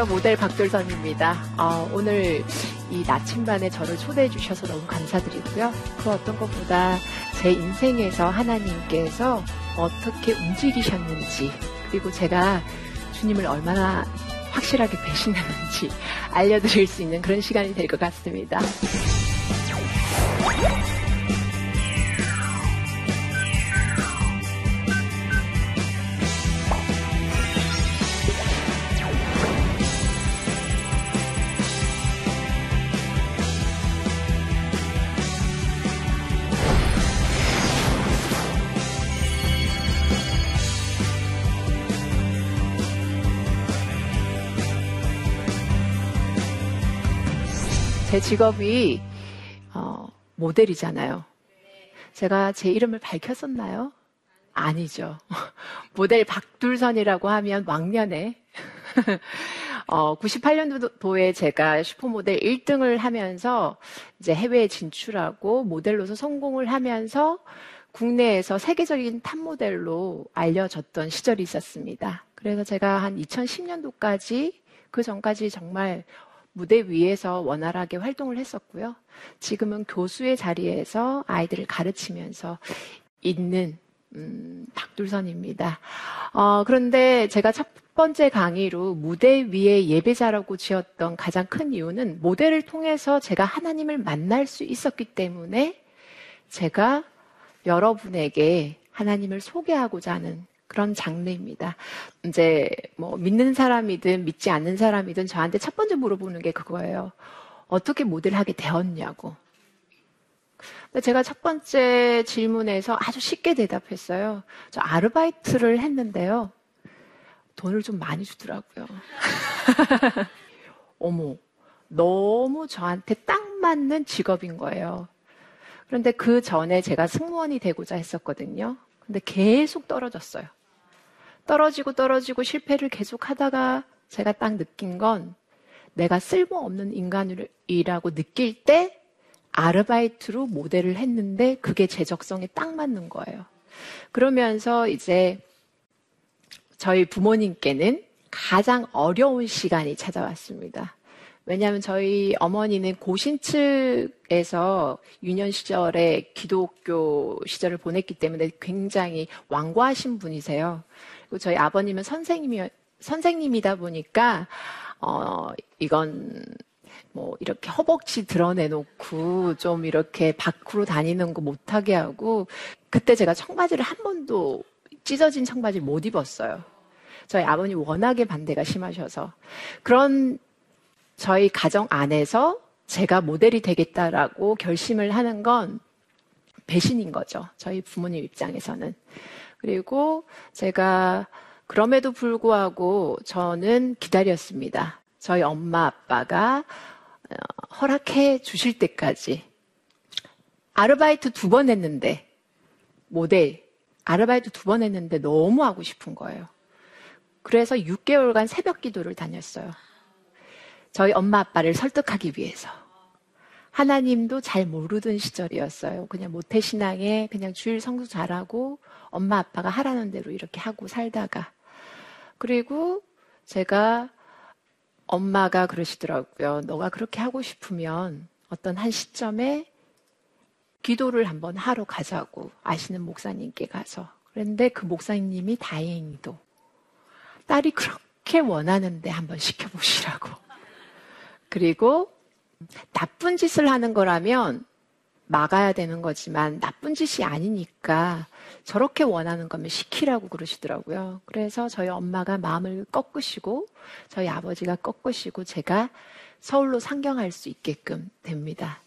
안녕하세요. 모델 박돌선입니다. 어, 오늘 이 나침반에 저를 초대해 주셔서 너무 감사드리고요. 그 어떤 것보다 제 인생에서 하나님께서 어떻게 움직이셨는지, 그리고 제가 주님을 얼마나 확실하게 배신했는지 알려드릴 수 있는 그런 시간이 될 것 같습니다. 제 직업이 어, 모델이잖아요. 제가 제 이름을 밝혔었나요? 아니죠. 모델 박둘선이라고 하면 왕년에 어, 98년도에 제가 슈퍼모델 1등을 하면서 이제 해외에 진출하고 모델로서 성공을 하면서 국내에서 세계적인 탑모델로 알려졌던 시절이 있었습니다. 그래서 제가 한 2010년도까지 그 전까지 정말 무대 위에서 원활하게 활동을 했었고요. 지금은 교수의 자리에서 아이들을 가르치면서 있는 음, 박둘선입니다. 어, 그런데 제가 첫 번째 강의로 무대 위에 예배자라고 지었던 가장 큰 이유는 모델을 통해서 제가 하나님을 만날 수 있었기 때문에 제가 여러분에게 하나님을 소개하고자 하는 그런 장르입니다. 이제 뭐 믿는 사람이든 믿지 않는 사람이든 저한테 첫 번째 물어보는 게 그거예요. 어떻게 모델하게 되었냐고. 제가 첫 번째 질문에서 아주 쉽게 대답했어요. 저 아르바이트를 했는데요. 돈을 좀 많이 주더라고요. 어머, 너무 저한테 딱 맞는 직업인 거예요. 그런데 그 전에 제가 승무원이 되고자 했었거든요. 근데 계속 떨어졌어요. 떨어지고 떨어지고 실패를 계속 하다가 제가 딱 느낀 건 내가 쓸모없는 인간이라고 느낄 때 아르바이트로 모델을 했는데 그게 제 적성에 딱 맞는 거예요. 그러면서 이제 저희 부모님께는 가장 어려운 시간이 찾아왔습니다. 왜냐하면 저희 어머니는 고신 측에서 유년 시절에 기독교 시절을 보냈기 때문에 굉장히 완고하신 분이세요. 저희 아버님은 선생님이 선생님이다 보니까 어 이건 뭐 이렇게 허벅지 드러내놓고 좀 이렇게 밖으로 다니는 거 못하게 하고 그때 제가 청바지를 한 번도 찢어진 청바지 못 입었어요. 저희 아버님 워낙에 반대가 심하셔서 그런 저희 가정 안에서 제가 모델이 되겠다라고 결심을 하는 건 배신인 거죠. 저희 부모님 입장에서는. 그리고 제가 그럼에도 불구하고 저는 기다렸습니다. 저희 엄마 아빠가 어, 허락해 주실 때까지 아르바이트 두 번 했는데 모델 아르바이트 두 번 했는데 너무 하고 싶은 거예요. 그래서 6개월간 새벽 기도를 다녔어요. 저희 엄마 아빠를 설득하기 위해서. 하나님도 잘 모르던 시절이었어요. 그냥 모태신앙에 그냥 주일 성수 잘하고 엄마 아빠가 하라는 대로 이렇게 하고 살다가. 그리고 제가 엄마가 그러시더라고요. 너가 그렇게 하고 싶으면 어떤 한 시점에 기도를 한번 하러 가자고 아시는 목사님께 가서. 그런데 그 목사님이 다행히도 딸이 그렇게 원하는데 한번 시켜보시라고. 그리고 나쁜 짓을 하는 거라면 막아야 되는 거지만 나쁜 짓이 아니니까 저렇게 원하는 거면 시키라고 그러시더라고요. 그래서 저희 엄마가 마음을 꺾으시고 저희 아버지가 꺾으시고 제가 서울로 상경할 수 있게끔 됩니다.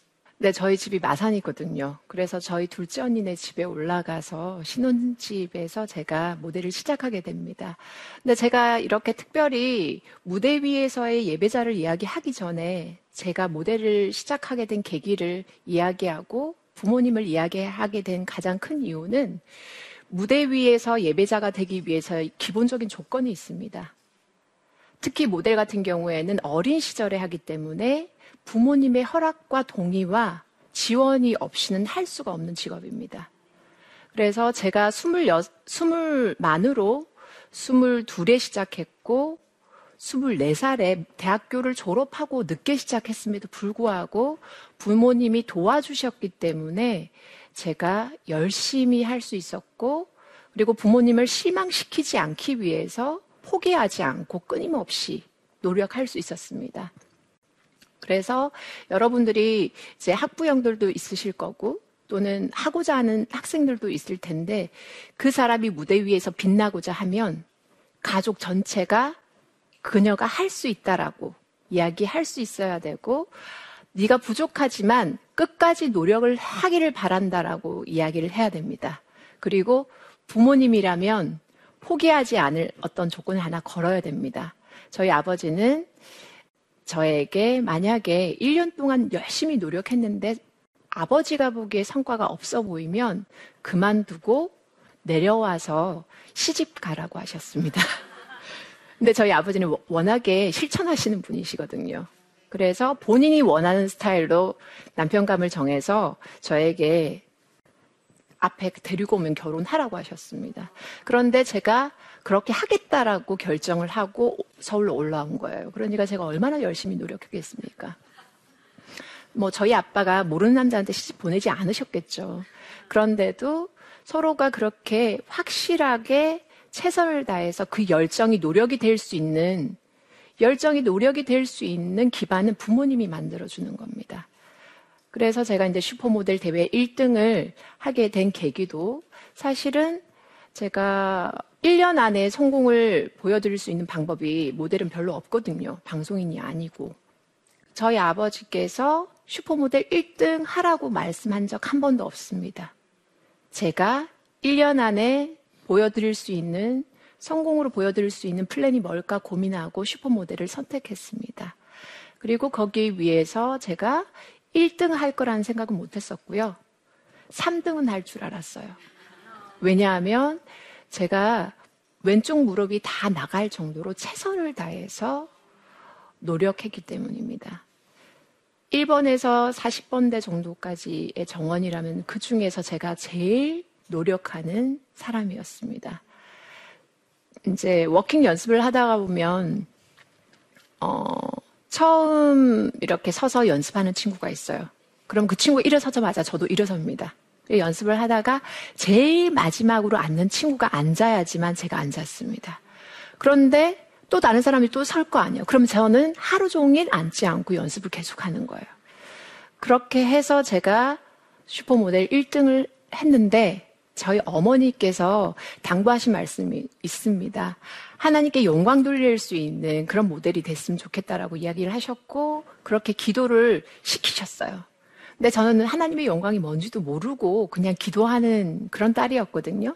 네, 저희 집이 마산이거든요. 그래서 저희 둘째 언니네 집에 올라가서 신혼집에서 제가 모델을 시작하게 됩니다. 근데 제가 이렇게 특별히 무대 위에서의 예배자를 이야기하기 전에 제가 모델을 시작하게 된 계기를 이야기하고 부모님을 이야기하게 된 가장 큰 이유는 무대 위에서 예배자가 되기 위해서 기본적인 조건이 있습니다. 특히 모델 같은 경우에는 어린 시절에 하기 때문에 부모님의 허락과 동의와 지원이 없이는 할 수가 없는 직업입니다. 그래서 제가 스물 스물 만으로 스물둘에 시작했고 24살에 대학교를 졸업하고 늦게 시작했음에도 불구하고 부모님이 도와주셨기 때문에 제가 열심히 할 수 있었고 그리고 부모님을 실망시키지 않기 위해서 포기하지 않고 끊임없이 노력할 수 있었습니다. 그래서 여러분들이 이제 학부형들도 있으실 거고 또는 하고자 하는 학생들도 있을 텐데 그 사람이 무대 위에서 빛나고자 하면 가족 전체가 그녀가 할 수 있다라고 이야기할 수 있어야 되고 네가 부족하지만 끝까지 노력을 하기를 바란다라고 이야기를 해야 됩니다. 그리고 부모님이라면 포기하지 않을 어떤 조건을 하나 걸어야 됩니다. 저희 아버지는 저에게 만약에 1년 동안 열심히 노력했는데 아버지가 보기에 성과가 없어 보이면 그만두고 내려와서 시집 가라고 하셨습니다. 근데 저희 아버지는 워낙에 실천하시는 분이시거든요. 그래서 본인이 원하는 스타일로 남편감을 정해서 저에게 앞에 데리고 오면 결혼하라고 하셨습니다. 그런데 제가 그렇게 하겠다라고 결정을 하고 서울로 올라온 거예요. 그러니까 제가 얼마나 열심히 노력했겠습니까? 뭐 저희 아빠가 모르는 남자한테 시집 보내지 않으셨겠죠. 그런데도 서로가 그렇게 확실하게 최선을 다해서 그 열정이 노력이 될 수 있는 열정이 노력이 될 수 있는 기반은 부모님이 만들어 주는 겁니다. 그래서 제가 이제 슈퍼모델 대회 1등을 하게 된 계기도 사실은 제가 1년 안에 성공을 보여드릴 수 있는 방법이 모델은 별로 없거든요. 방송인이 아니고. 저희 아버지께서 슈퍼모델 1등 하라고 말씀한 적 한 번도 없습니다. 제가 1년 안에 보여드릴 수 있는 성공으로 보여드릴 수 있는 플랜이 뭘까 고민하고 슈퍼모델을 선택했습니다. 그리고 거기 위해서 제가 1등 할 거라는 생각은 못 했었고요. 3등은 할 줄 알았어요. 왜냐하면 제가 왼쪽 무릎이 다 나갈 정도로 최선을 다해서 노력했기 때문입니다. 1번에서 40번대 정도까지의 정원이라면 그 중에서 제가 제일 노력하는 사람이었습니다. 이제 워킹 연습을 하다가 보면, 어, 처음 이렇게 서서 연습하는 친구가 있어요. 그럼 그 친구 일어서자마자 저도 일어섭니다. 연습을 하다가 제일 마지막으로 앉는 친구가 앉아야지만 제가 앉았습니다. 그런데 또 다른 사람이 또 설 거 아니에요. 그럼 저는 하루 종일 앉지 않고 연습을 계속하는 거예요. 그렇게 해서 제가 슈퍼모델 1등을 했는데 저희 어머니께서 당부하신 말씀이 있습니다. 하나님께 영광 돌릴 수 있는 그런 모델이 됐으면 좋겠다라고 이야기를 하셨고 그렇게 기도를 시키셨어요. 근데 저는 하나님의 영광이 뭔지도 모르고 그냥 기도하는 그런 딸이었거든요.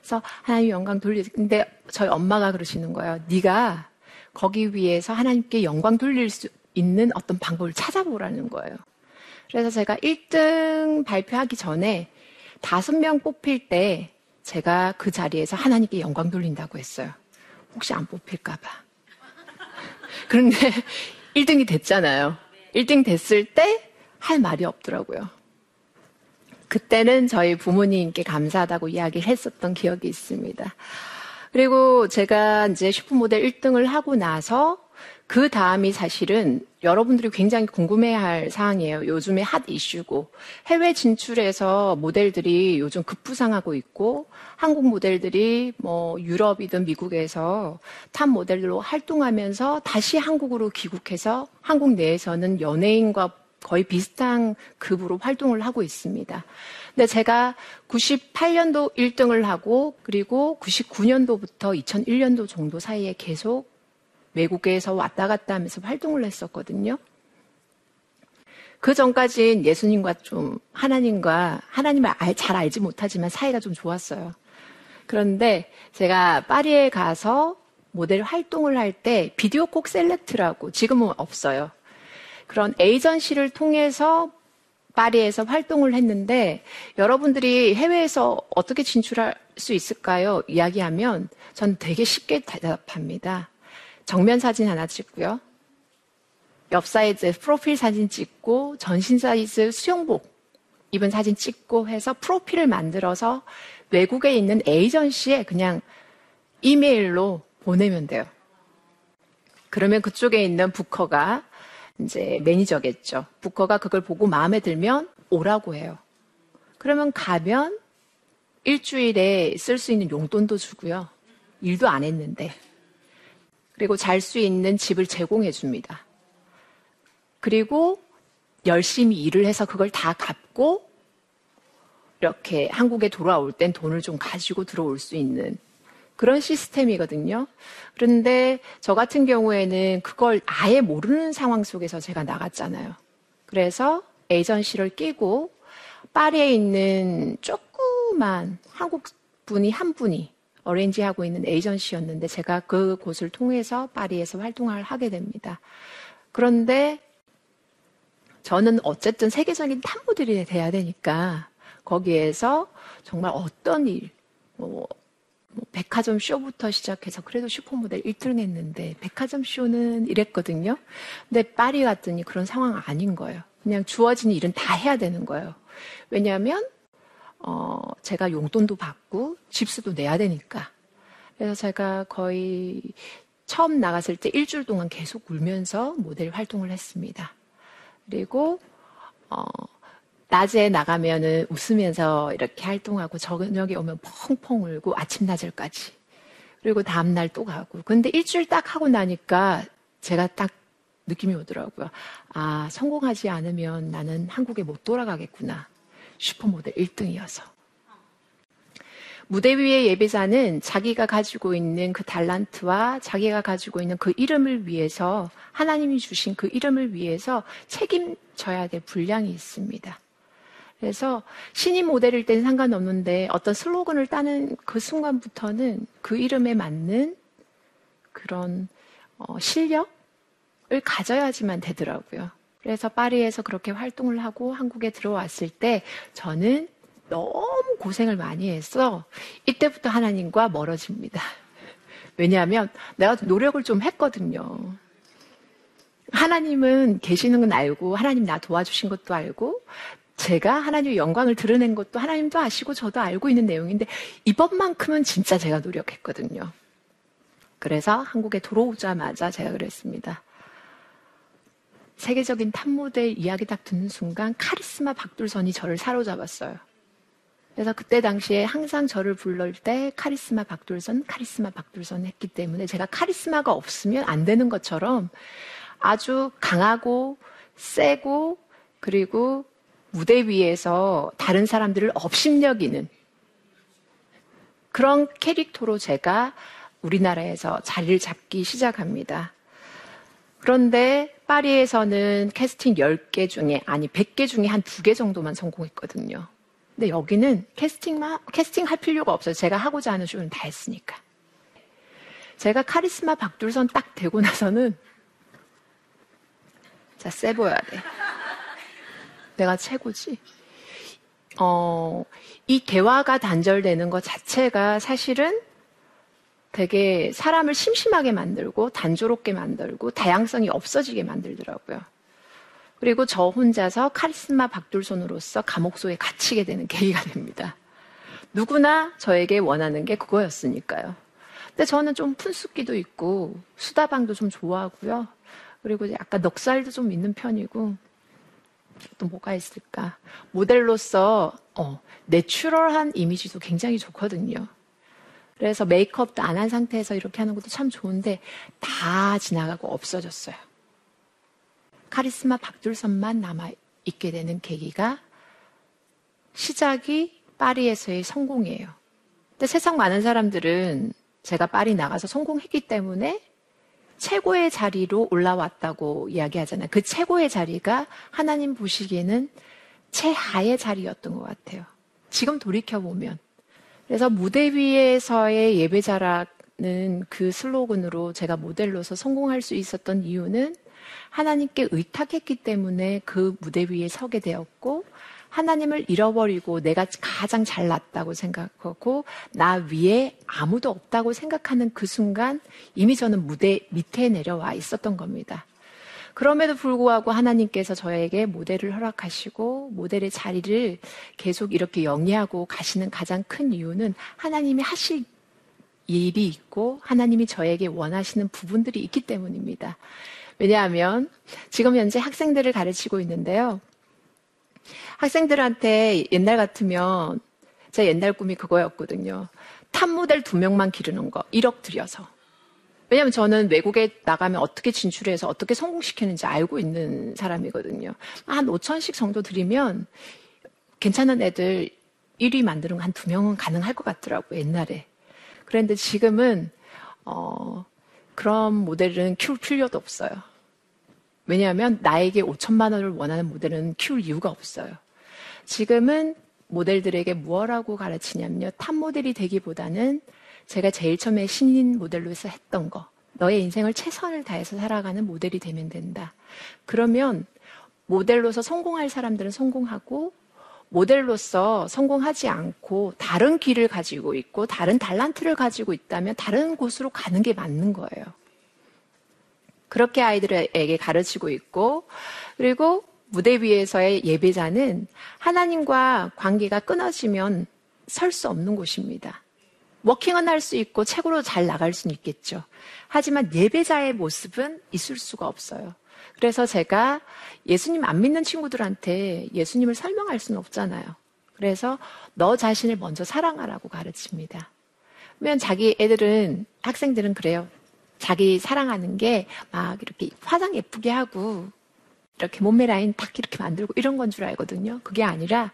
그래서 하나님 영광 돌리. 근데 저희 엄마가 그러시는 거예요. 네가 거기 위해서 하나님께 영광 돌릴 수 있는 어떤 방법을 찾아보라는 거예요. 그래서 제가 1등 발표하기 전에 다섯 명 뽑힐 때 제가 그 자리에서 하나님께 영광 돌린다고 했어요. 혹시 안 뽑힐까봐. 그런데 1등이 됐잖아요. 1등 됐을 때 할 말이 없더라고요. 그때는 저희 부모님께 감사하다고 이야기를 했었던 기억이 있습니다. 그리고 제가 이제 슈퍼모델 1등을 하고 나서 그 다음이 사실은 여러분들이 굉장히 궁금해할 사항이에요. 요즘에 핫 이슈고 해외 진출해서 모델들이 요즘 급부상하고 있고 한국 모델들이 뭐 유럽이든 미국에서 탑 모델로 활동하면서 다시 한국으로 귀국해서 한국 내에서는 연예인과 거의 비슷한 급으로 활동을 하고 있습니다. 근데 제가 98년도 1등을 하고 그리고 99년도부터 2001년도 정도 사이에 계속 외국에서 왔다 갔다 하면서 활동을 했었거든요. 그 전까진 예수님과 좀 하나님과 하나님을 잘 알지 못하지만 사이가 좀 좋았어요. 그런데 제가 파리에 가서 모델 활동을 할 때 비디오 콕 셀렉트라고 지금은 없어요. 그런 에이전시를 통해서 파리에서 활동을 했는데 여러분들이 해외에서 어떻게 진출할 수 있을까요? 이야기하면 전 되게 쉽게 대답합니다. 정면 사진 하나 찍고요. 옆 사이즈 프로필 사진 찍고 전신 사이즈 수영복 입은 사진 찍고 해서 프로필을 만들어서 외국에 있는 에이전시에 그냥 이메일로 보내면 돼요. 그러면 그쪽에 있는 부커가 이제 매니저겠죠. 부커가 그걸 보고 마음에 들면 오라고 해요. 그러면 가면 일주일에 쓸 수 있는 용돈도 주고요. 일도 안 했는데. 그리고 잘 수 있는 집을 제공해 줍니다. 그리고 열심히 일을 해서 그걸 다 갚고 이렇게 한국에 돌아올 땐 돈을 좀 가지고 들어올 수 있는 그런 시스템이거든요. 그런데 저 같은 경우에는 그걸 아예 모르는 상황 속에서 제가 나갔잖아요. 그래서 에이전시를 끼고 파리에 있는 조그만 한국 분이 한 분이 어렌지 하고 있는 에이전시였는데 제가 그 곳을 통해서 파리에서 활동을 하게 됩니다. 그런데 저는 어쨌든 세계적인 탐모들이 돼야 되니까 거기에서 정말 어떤 일, 뭐, 뭐 백화점 쇼부터 시작해서 그래도 슈퍼모델 1등 했는데 백화점 쇼는 이랬거든요. 근데 파리 갔더니 그런 상황 아닌 거예요. 그냥 주어진 일은 다 해야 되는 거예요. 왜냐하면 어, 제가 용돈도 받고 집수도 내야 되니까. 그래서 제가 거의 처음 나갔을 때 일주일 동안 계속 울면서 모델 활동을 했습니다. 그리고 어, 낮에 나가면은 웃으면서 이렇게 활동하고 저녁에 오면 펑펑 울고 아침 낮을까지. 그리고 다음 날 또 가고. 근데 일주일 딱 하고 나니까 제가 딱 느낌이 오더라고요. 아, 성공하지 않으면 나는 한국에 못 돌아가겠구나. 슈퍼모델 1등이어서. 무대 위의 예배자는 자기가 가지고 있는 그 달란트와 자기가 가지고 있는 그 이름을 위해서 하나님이 주신 그 이름을 위해서 책임져야 될 분량이 있습니다. 그래서 신인 모델일 때는 상관없는데 어떤 슬로건을 따는 그 순간부터는 그 이름에 맞는 그런 어, 실력을 가져야지만 되더라고요. 그래서 파리에서 그렇게 활동을 하고 한국에 들어왔을 때 저는 너무 고생을 많이 했어. 이때부터 하나님과 멀어집니다. 왜냐하면 내가 노력을 좀 했거든요. 하나님은 계시는 건 알고, 하나님 나 도와주신 것도 알고, 제가 하나님의 영광을 드러낸 것도 하나님도 아시고 저도 알고 있는 내용인데 이번만큼은 진짜 제가 노력했거든요. 그래서 한국에 들어오자마자 제가 그랬습니다. 세계적인 탑모델 이야기 딱 듣는 순간 카리스마 박둘선이 저를 사로잡았어요. 그래서 그때 당시에 항상 저를 불러올 때 카리스마 박둘선, 카리스마 박둘선 했기 때문에 제가 카리스마가 없으면 안 되는 것처럼 아주 강하고 세고 그리고 무대 위에서 다른 사람들을 업신여기는 그런 캐릭터로 제가 우리나라에서 자리를 잡기 시작합니다. 그런데 파리에서는 캐스팅 10개 중에, 아니 100개 중에 한 2개 정도만 성공했거든요. 근데 여기는 캐스팅만, 캐스팅 할 필요가 없어요. 제가 하고자 하는 쇼는 다 했으니까. 제가 카리스마 박둘선 딱 되고 나서는, 자, 세 보여야 돼. 내가 최고지. 어, 이 대화가 단절되는 것 자체가 사실은 되게 사람을 심심하게 만들고 단조롭게 만들고 다양성이 없어지게 만들더라고요. 그리고 저 혼자서 카리스마 박둘손으로서 감옥소에 갇히게 되는 계기가 됩니다. 누구나 저에게 원하는 게 그거였으니까요. 근데 저는 좀 푼숙기도 있고 수다방도 좀 좋아하고요. 그리고 약간 넉살도 좀 있는 편이고 또 뭐가 있을까? 모델로서 어, 내추럴한 이미지도 굉장히 좋거든요. 그래서 메이크업도 안 한 상태에서 이렇게 하는 것도 참 좋은데 다 지나가고 없어졌어요. 카리스마 박둘선만 남아 있게 되는 계기가 시작이 파리에서의 성공이에요. 근데 세상 많은 사람들은 제가 파리 나가서 성공했기 때문에 최고의 자리로 올라왔다고 이야기하잖아요. 그 최고의 자리가 하나님 보시기에는 최하의 자리였던 것 같아요. 지금 돌이켜보면. 그래서 무대 위에서의 예배자라는 그 슬로건으로 제가 모델로서 성공할 수 있었던 이유는 하나님께 의탁했기 때문에 그 무대 위에 서게 되었고 하나님을 잃어버리고 내가 가장 잘났다고 생각하고 나 위에 아무도 없다고 생각하는 그 순간 이미 저는 무대 밑에 내려와 있었던 겁니다. 그럼에도 불구하고 하나님께서 저에게 모델을 허락하시고 모델의 자리를 계속 이렇게 영위하고 가시는 가장 큰 이유는 하나님이 하실 일이 있고 하나님이 저에게 원하시는 부분들이 있기 때문입니다. 왜냐하면 지금 현재 학생들을 가르치고 있는데요. 학생들한테 옛날 같으면 제 옛날 꿈이 그거였거든요. 탑 모델 두 명만 기르는 거 1억 들여서. 왜냐하면 저는 외국에 나가면 어떻게 진출해서 어떻게 성공시키는지 알고 있는 사람이거든요. 한 5천씩 정도 드리면 괜찮은 애들 1위 만드는 거한두 명은 가능할 것 같더라고요, 옛날에. 그런데 지금은, 어, 그런 모델은 키울 필요도 없어요. 왜냐하면 나에게 5천만 원을 원하는 모델은 키울 이유가 없어요. 지금은 모델들에게 무엇라고 가르치냐면요. 탑 모델이 되기보다는 제가 제일 처음에 신인 모델로서 했던 거. 너의 인생을 최선을 다해서 살아가는 모델이 되면 된다. 그러면 모델로서 성공할 사람들은 성공하고 모델로서 성공하지 않고 다른 길을 가지고 있고 다른 달란트를 가지고 있다면 다른 곳으로 가는 게 맞는 거예요. 그렇게 아이들에게 가르치고 있고 그리고 무대 위에서의 예배자는 하나님과 관계가 끊어지면 설 수 없는 곳입니다. 워킹은 할 수 있고 책으로 잘 나갈 수는 있겠죠. 하지만 예배자의 모습은 있을 수가 없어요. 그래서 제가 예수님 안 믿는 친구들한테 예수님을 설명할 수는 없잖아요. 그래서 너 자신을 먼저 사랑하라고 가르칩니다. 그러면 자기 애들은, 학생들은 그래요. 자기 사랑하는 게 막 이렇게 화장 예쁘게 하고 이렇게 몸매 라인 딱 이렇게 만들고 이런 건 줄 알거든요. 그게 아니라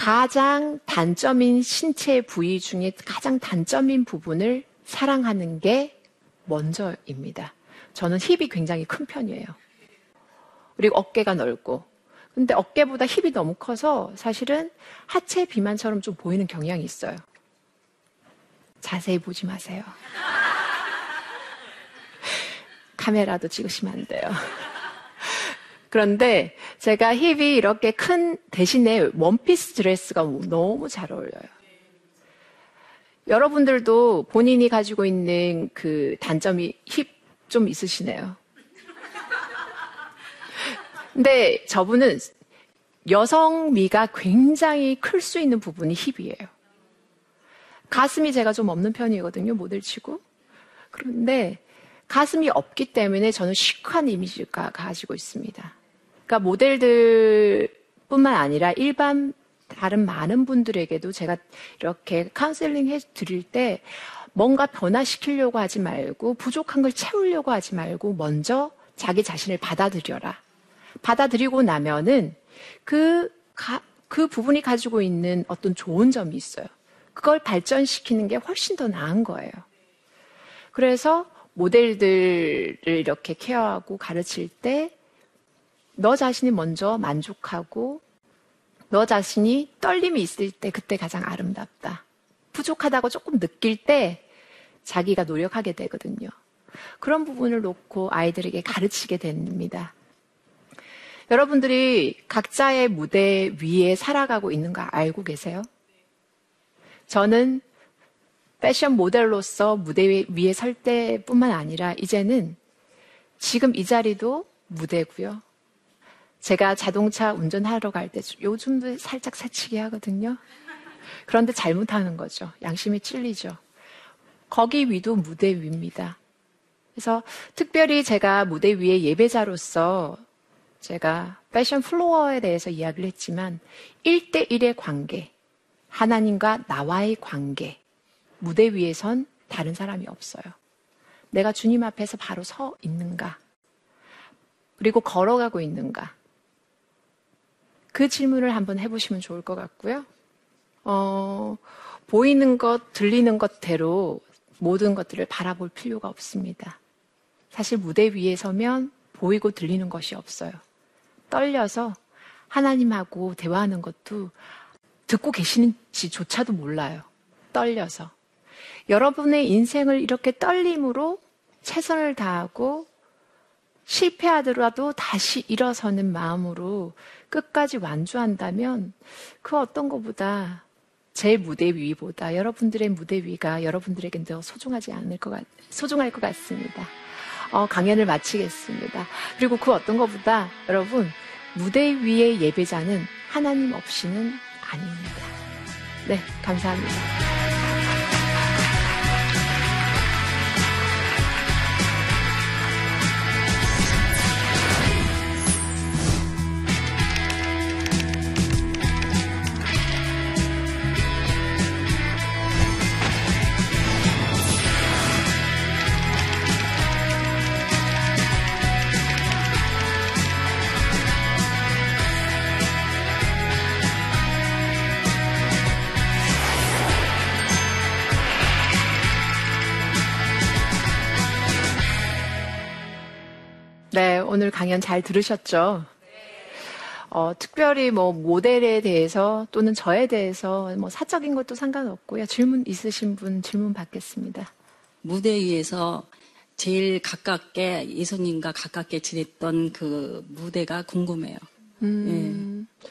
가장 단점인 신체 부위 중에 가장 단점인 부분을 사랑하는 게 먼저입니다. 저는 힙이 굉장히 큰 편이에요. 그리고 어깨가 넓고. 근데 어깨보다 힙이 너무 커서 사실은 하체 비만처럼 좀 보이는 경향이 있어요. 자세히 보지 마세요. 카메라도 찍으시면 안 돼요. 그런데 제가 힙이 이렇게 큰 대신에 원피스 드레스가 너무 잘 어울려요. 여러분들도 본인이 가지고 있는 그 단점이 힙 좀 있으시네요. 근데 저분은 여성미가 굉장히 클 수 있는 부분이 힙이에요. 가슴이 제가 좀 없는 편이거든요, 모델 치고. 그런데 가슴이 없기 때문에 저는 시크한 이미지가 가지고 있습니다. 그러니까 모델들 뿐만 아니라 일반 다른 많은 분들에게도 제가 이렇게 카운셀링 해 드릴 때 뭔가 변화시키려고 하지 말고 부족한 걸 채우려고 하지 말고 먼저 자기 자신을 받아들여라. 받아들이고 나면은 그, 가, 그 부분이 가지고 있는 어떤 좋은 점이 있어요. 그걸 발전시키는 게 훨씬 더 나은 거예요. 그래서 모델들을 이렇게 케어하고 가르칠 때 너 자신이 먼저 만족하고 너 자신이 떨림이 있을 때 그때 가장 아름답다. 부족하다고 조금 느낄 때 자기가 노력하게 되거든요. 그런 부분을 놓고 아이들에게 가르치게 됩니다. 여러분들이 각자의 무대 위에 살아가고 있는 거 알고 계세요? 저는 패션 모델로서 무대 위에 설 때뿐만 아니라 이제는 지금 이 자리도 무대고요. 제가 자동차 운전하러 갈 때 요즘도 살짝 새치기 하거든요. 그런데 잘못하는 거죠. 양심이 찔리죠. 거기 위도 무대 위입니다. 그래서 특별히 제가 무대 위에 예배자로서 제가 패션 플로어에 대해서 이야기를 했지만 1대1의 관계, 하나님과 나와의 관계, 무대 위에선 다른 사람이 없어요. 내가 주님 앞에서 바로 서 있는가? 그리고 걸어가고 있는가? 그 질문을 한번 해보시면 좋을 것 같고요. 어, 보이는 것, 들리는 것대로 모든 것들을 바라볼 필요가 없습니다. 사실 무대 위에 서면 보이고 들리는 것이 없어요. 떨려서 하나님하고 대화하는 것도 듣고 계시는지조차도 몰라요. 떨려서. 여러분의 인생을 이렇게 떨림으로 최선을 다하고 실패하더라도 다시 일어서는 마음으로 끝까지 완주한다면 그 어떤 것보다 제 무대 위보다 여러분들의 무대 위가 여러분들에겐 더 소중하지 않을 것 같, 소중할 것 같습니다. 어, 강연을 마치겠습니다. 그리고 그 어떤 것보다 여러분 무대 위의 예배자는 하나님 없이는 아닙니다. 네, 감사합니다. 오늘 강연 잘 들으셨죠? 어, 특별히 뭐 모델에 대해서 또는 저에 대해서 뭐 사적인 것도 상관없고요. 질문 있으신 분 질문 받겠습니다. 무대 위에서 제일 가깝게 예수님과 가깝게 지냈던 그 무대가 궁금해요. 음, 네.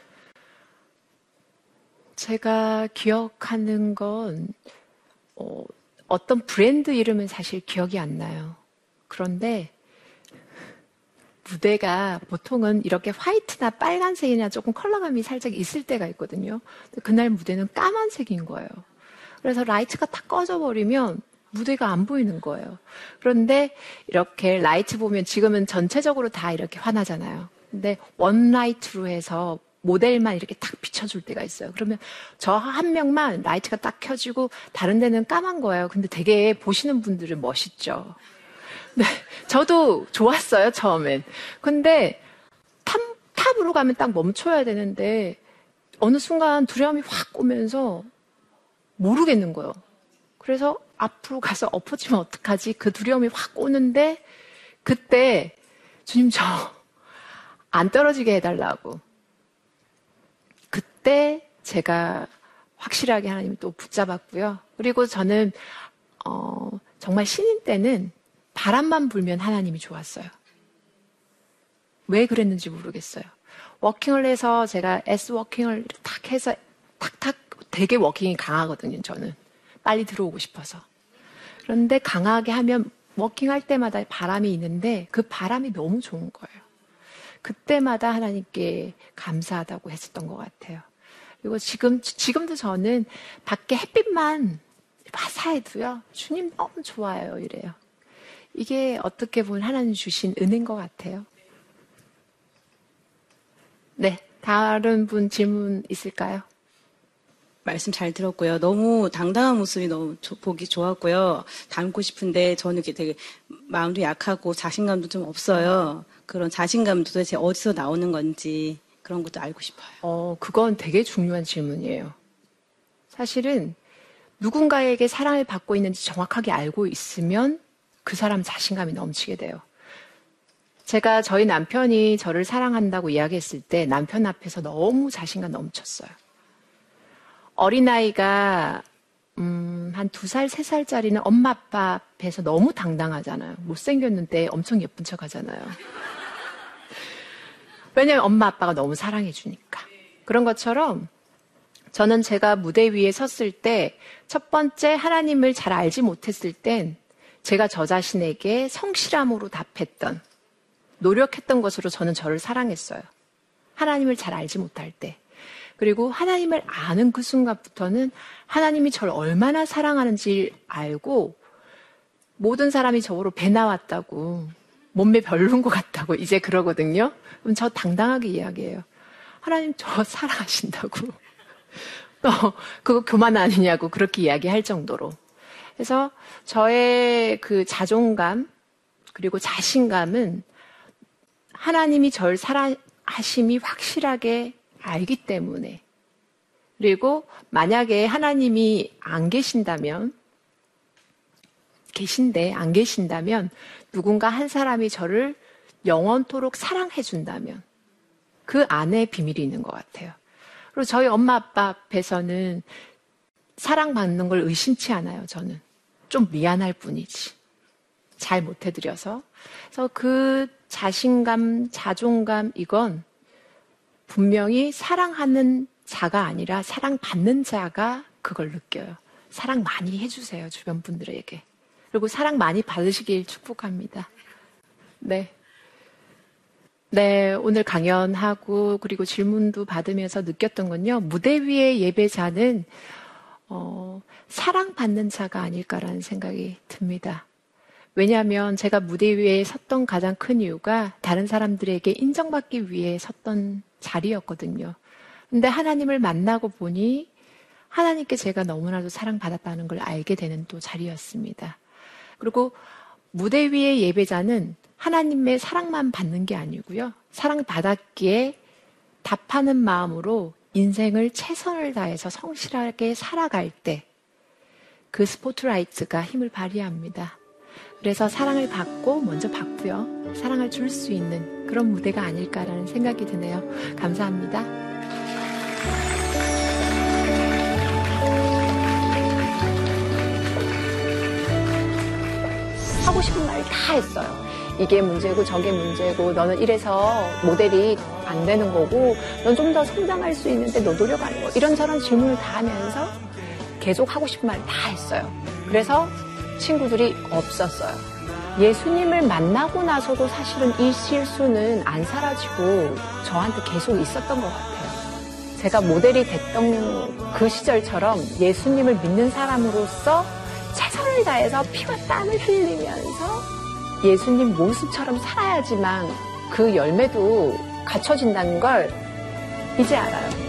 제가 기억하는 건 어, 어떤 브랜드 이름은 사실 기억이 안 나요. 그런데 무대가 보통은 이렇게 화이트나 빨간색이나 조금 컬러감이 살짝 있을 때가 있거든요. 그날 무대는 까만색인 거예요. 그래서 라이트가 다 꺼져버리면 무대가 안 보이는 거예요. 그런데 이렇게 라이트 보면 지금은 전체적으로 다 이렇게 환하잖아요. 근데 one light로 해서 모델만 이렇게 딱 비춰줄 때가 있어요. 그러면 저 한 명만 라이트가 딱 켜지고 다른 데는 까만 거예요. 근데 되게 보시는 분들은 멋있죠. 네, 저도 좋았어요, 처음엔. 근데 top, top으로 가면 딱 멈춰야 되는데 어느 순간 두려움이 확 오면서 모르겠는 거예요. 그래서 앞으로 가서 엎어지면 어떡하지? 그 두려움이 확 오는데 그때 주님 저 안 떨어지게 해달라고. 그때 제가 확실하게 하나님 또 붙잡았고요. 그리고 저는 어, 정말 신인 때는 바람만 불면 하나님이 좋았어요. 왜 그랬는지 모르겠어요. 워킹을 해서 제가 S 워킹을 탁 해서 탁탁 되게 워킹이 강하거든요, 저는. 빨리 들어오고 싶어서. 그런데 강하게 하면 워킹할 때마다 바람이 있는데 그 바람이 너무 좋은 거예요. 그때마다 하나님께 감사하다고 했었던 것 같아요. 그리고 지금, 지금도 저는 밖에 햇빛만 화사해도요, 주님 너무 좋아요, 이래요. 이게 어떻게 보면 하나님 주신 은혜인 것 같아요. 네. 다른 분 질문 있을까요? 말씀 잘 들었고요. 너무 당당한 모습이 너무 조, 보기 좋았고요. 닮고 싶은데 저는 이렇게 되게 마음도 약하고 자신감도 좀 없어요. 그런 자신감 도대체 어디서 나오는 건지 그런 것도 알고 싶어요. 어, 그건 되게 중요한 질문이에요. 사실은 누군가에게 사랑을 받고 있는지 정확하게 알고 있으면 그 사람 자신감이 넘치게 돼요. 제가 저희 남편이 저를 사랑한다고 이야기했을 때 남편 앞에서 너무 자신감 넘쳤어요. 어린아이가 음, 한 두 살, 세 살짜리는 엄마 아빠 앞에서 너무 당당하잖아요. 못생겼는데 엄청 예쁜 척 하잖아요. 왜냐면 엄마 아빠가 너무 사랑해주니까. 그런 것처럼 저는 제가 무대 위에 섰을 때 첫 번째 하나님을 잘 알지 못했을 땐 제가 저 자신에게 성실함으로 답했던, 노력했던 것으로 저는 저를 사랑했어요. 하나님을 잘 알지 못할 때. 그리고 하나님을 아는 그 순간부터는 하나님이 저를 얼마나 사랑하는지 알고 모든 사람이 저로 배 나왔다고 몸매 별로인 것 같다고 이제 그러거든요. 그럼 저 당당하게 이야기해요. 하나님 저 사랑하신다고. 또 그거 교만 아니냐고 그렇게 이야기할 정도로. 그래서 저의 그 자존감 그리고 자신감은 하나님이 절 사랑하심이 확실하게 알기 때문에 그리고 만약에 하나님이 안 계신다면 계신데 안 계신다면 누군가 한 사람이 저를 영원토록 사랑해 준다면 그 안에 비밀이 있는 것 같아요. 그리고 저희 엄마 아빠 앞에서는 사랑받는 걸 의심치 않아요, 저는. 좀 미안할 뿐이지. 잘 못해드려서. 그래서 그 자신감, 자존감, 이건 분명히 사랑하는 자가 아니라 사랑받는 자가 그걸 느껴요. 사랑 많이 해주세요, 주변 분들에게. 그리고 사랑 많이 받으시길 축복합니다. 네. 네, 오늘 강연하고 그리고 질문도 받으면서 느꼈던 건요. 무대 위의 예배자는 어, 사랑받는 자가 아닐까라는 생각이 듭니다. 왜냐하면 제가 무대 위에 섰던 가장 큰 이유가 다른 사람들에게 인정받기 위해 섰던 자리였거든요. 근데 하나님을 만나고 보니 하나님께 제가 너무나도 사랑받았다는 걸 알게 되는 또 자리였습니다. 그리고 무대 위의 예배자는 하나님의 사랑만 받는 게 아니고요. 사랑받았기에 답하는 마음으로 인생을 최선을 다해서 성실하게 살아갈 때 그 스포트라이트가 힘을 발휘합니다. 그래서 사랑을 받고 먼저 받고요. 사랑을 줄 수 있는 그런 무대가 아닐까라는 생각이 드네요. 감사합니다. 하고 싶은 말 다 했어요. 이게 문제고 저게 문제고 너는 이래서 모델이 안 되는 거고 넌 좀 더 성장할 수 있는데 너 노력 안 해. 이런 저런 질문을 다 하면서 계속 하고 싶은 말 다 했어요. 그래서 친구들이 없었어요. 예수님을 만나고 나서도 사실은 이 실수는 안 사라지고 저한테 계속 있었던 것 같아요. 제가 모델이 됐던 그 시절처럼 예수님을 믿는 사람으로서 최선을 다해서 피와 땀을 흘리면서 예수님 모습처럼 살아야지만 그 열매도 갖춰진다는 걸 이제 알아요.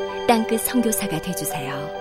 땅끝 성교사가 되주세요